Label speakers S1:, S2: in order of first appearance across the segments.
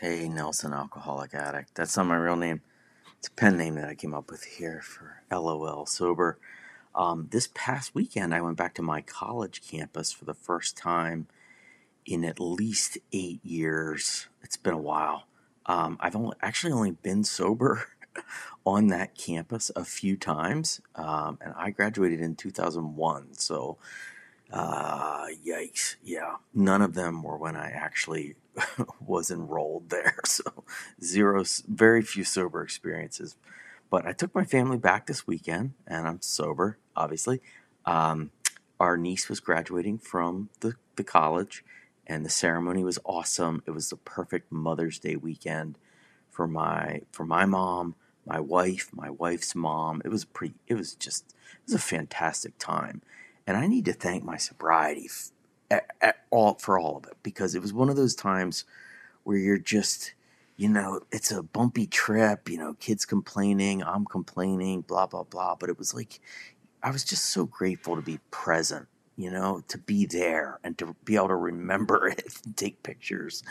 S1: Hey, Nelson, alcoholic addict. That's not my real name. It's a pen name that I came up with here for LOL sober. Um, this past weekend, I went back to my college campus for the first time in at least eight years. It's been a while. Um, I've only, actually only been sober on that campus a few times, um, and I graduated in 2001. So uh, yikes. Yeah. None of them were when I actually was enrolled there. So, zero, very few sober experiences. But I took my family back this weekend, and I'm sober, obviously. Um, our niece was graduating from the, the college, and the ceremony was awesome. It was the perfect Mother's Day weekend for my for my mom, my wife, my wife's mom. It was pretty. It was just it was a fantastic time and I need to thank my sobriety f- at, at all for all of it because it was one of those times where you're just, you know, it's a bumpy trip. You know, kids complaining, I'm complaining, blah blah blah. But it was like I was just so grateful to be present. You know, to be there and to be able to remember it and take pictures.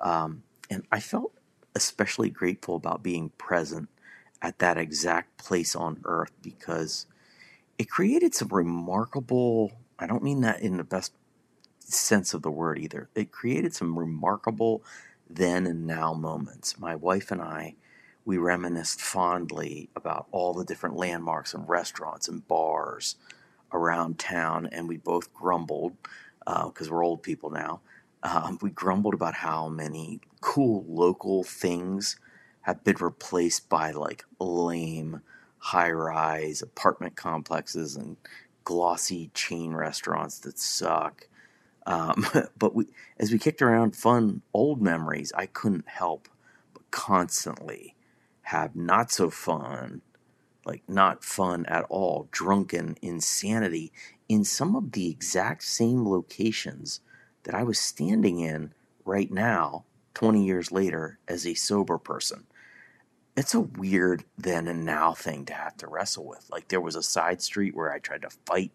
S1: Um, and I felt especially grateful about being present at that exact place on earth because it created some remarkable, I don't mean that in the best sense of the word either. It created some remarkable then and now moments. My wife and I, we reminisced fondly about all the different landmarks and restaurants and bars around town, and we both grumbled because uh, we're old people now. Um, we grumbled about how many cool local things have been replaced by like lame high rise apartment complexes and glossy chain restaurants that suck. Um, but we, as we kicked around fun old memories, I couldn't help but constantly have not so fun, like not fun at all, drunken insanity in some of the exact same locations that I was standing in right now, 20 years later, as a sober person it's a weird then and now thing to have to wrestle with. Like there was a side street where I tried to fight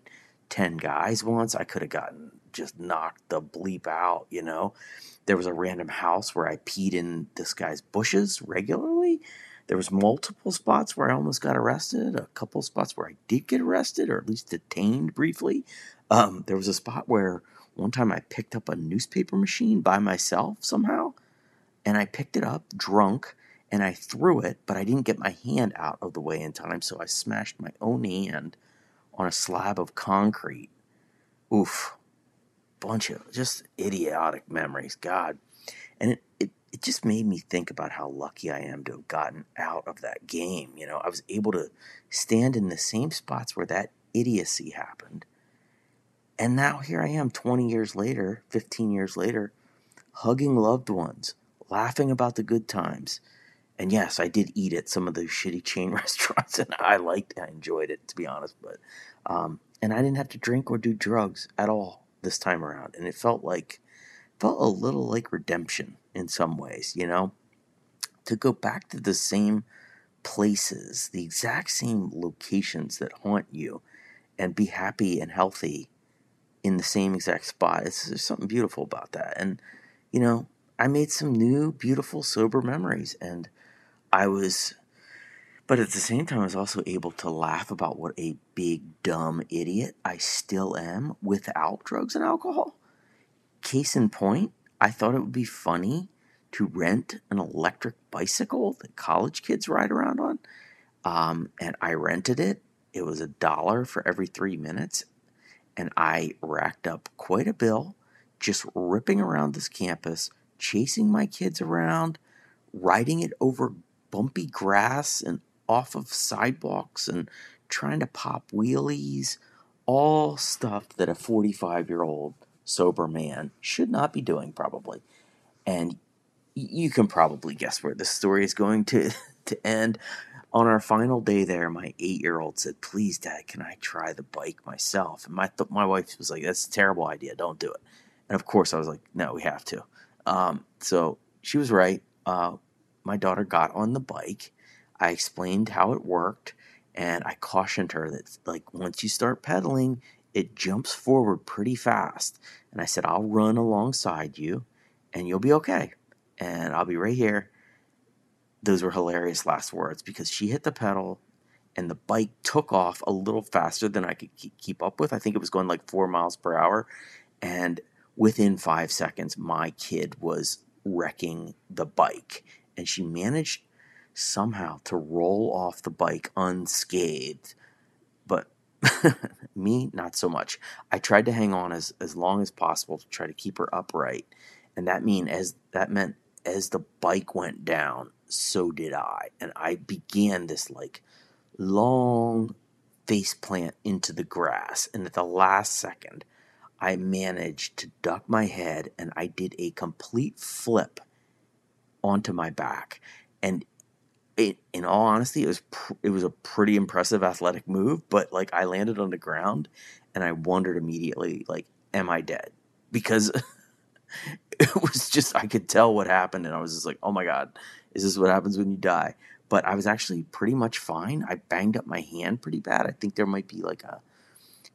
S1: 10 guys once. I could have gotten just knocked the bleep out, you know. There was a random house where I peed in this guy's bushes regularly. There was multiple spots where I almost got arrested, a couple spots where I did get arrested or at least detained briefly. Um, there was a spot where one time I picked up a newspaper machine by myself somehow, and I picked it up drunk and I threw it, but I didn't get my hand out of the way in time, so I smashed my own hand on a slab of concrete. Oof. Bunch of just idiotic memories, God. And it, it, it just made me think about how lucky I am to have gotten out of that game. You know, I was able to stand in the same spots where that idiocy happened. And now here I am 20 years later, 15 years later, hugging loved ones, laughing about the good times and yes, I did eat at some of those shitty chain restaurants, and I liked, I enjoyed it to be honest. But, um, and I didn't have to drink or do drugs at all this time around, and it felt like, felt a little like redemption in some ways, you know, to go back to the same places, the exact same locations that haunt you, and be happy and healthy in the same exact spot. It's, there's something beautiful about that, and you know, I made some new, beautiful, sober memories, and I was, but at the same time, I was also able to laugh about what a big, dumb idiot I still am without drugs and alcohol. Case in point, I thought it would be funny to rent an electric bicycle that college kids ride around on. Um, and I rented it. It was a dollar for every three minutes. And I racked up quite a bill just ripping around this campus, chasing my kids around, riding it over bumpy grass and off of sidewalks and trying to pop wheelies, all stuff that a 45 year old sober man should not be doing, probably. And you can probably guess where this story is going to, to end. On our final day there, my eight year old said, Please, Dad, can I try the bike myself? And my, th- my wife was like, That's a terrible idea. Don't do it. And of course, I was like, No, we have to. Um, so she was right. Uh, my daughter got on the bike. I explained how it worked and I cautioned her that like once you start pedaling, it jumps forward pretty fast. And I said, I'll run alongside you and you'll be okay. and I'll be right here. Those were hilarious last words because she hit the pedal and the bike took off a little faster than I could keep up with. I think it was going like four miles per hour. And within five seconds, my kid was wrecking the bike. And she managed somehow to roll off the bike unscathed. But me, not so much. I tried to hang on as, as long as possible to try to keep her upright. And that mean as that meant as the bike went down, so did I. And I began this like long face plant into the grass. And at the last second, I managed to duck my head and I did a complete flip onto my back. And it, in all honesty, it was pr- it was a pretty impressive athletic move. But like I landed on the ground, and I wondered immediately, like, am I dead? Because it was just I could tell what happened, and I was just like, oh my god, is this what happens when you die? But I was actually pretty much fine. I banged up my hand pretty bad. I think there might be like a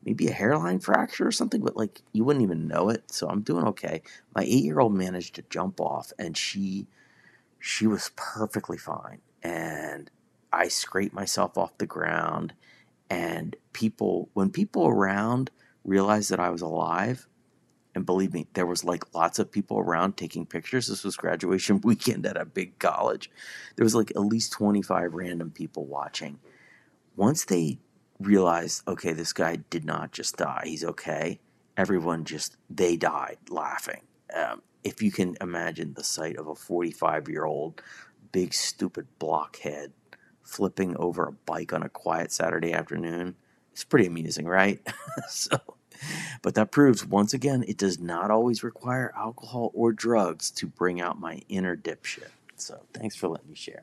S1: maybe a hairline fracture or something, but like you wouldn't even know it. So I'm doing okay. My eight year old managed to jump off and she she was perfectly fine. And I scraped myself off the ground and people when people around realized that I was alive, and believe me, there was like lots of people around taking pictures. This was graduation weekend at a big college. There was like at least 25 random people watching. Once they realized, okay, this guy did not just die, he's okay, everyone just, they died laughing. Um, if you can imagine the sight of a 45 year old, big, stupid blockhead flipping over a bike on a quiet Saturday afternoon, it's pretty amusing, right? so but that proves once again it does not always require alcohol or drugs to bring out my inner dipshit. So thanks for letting me share.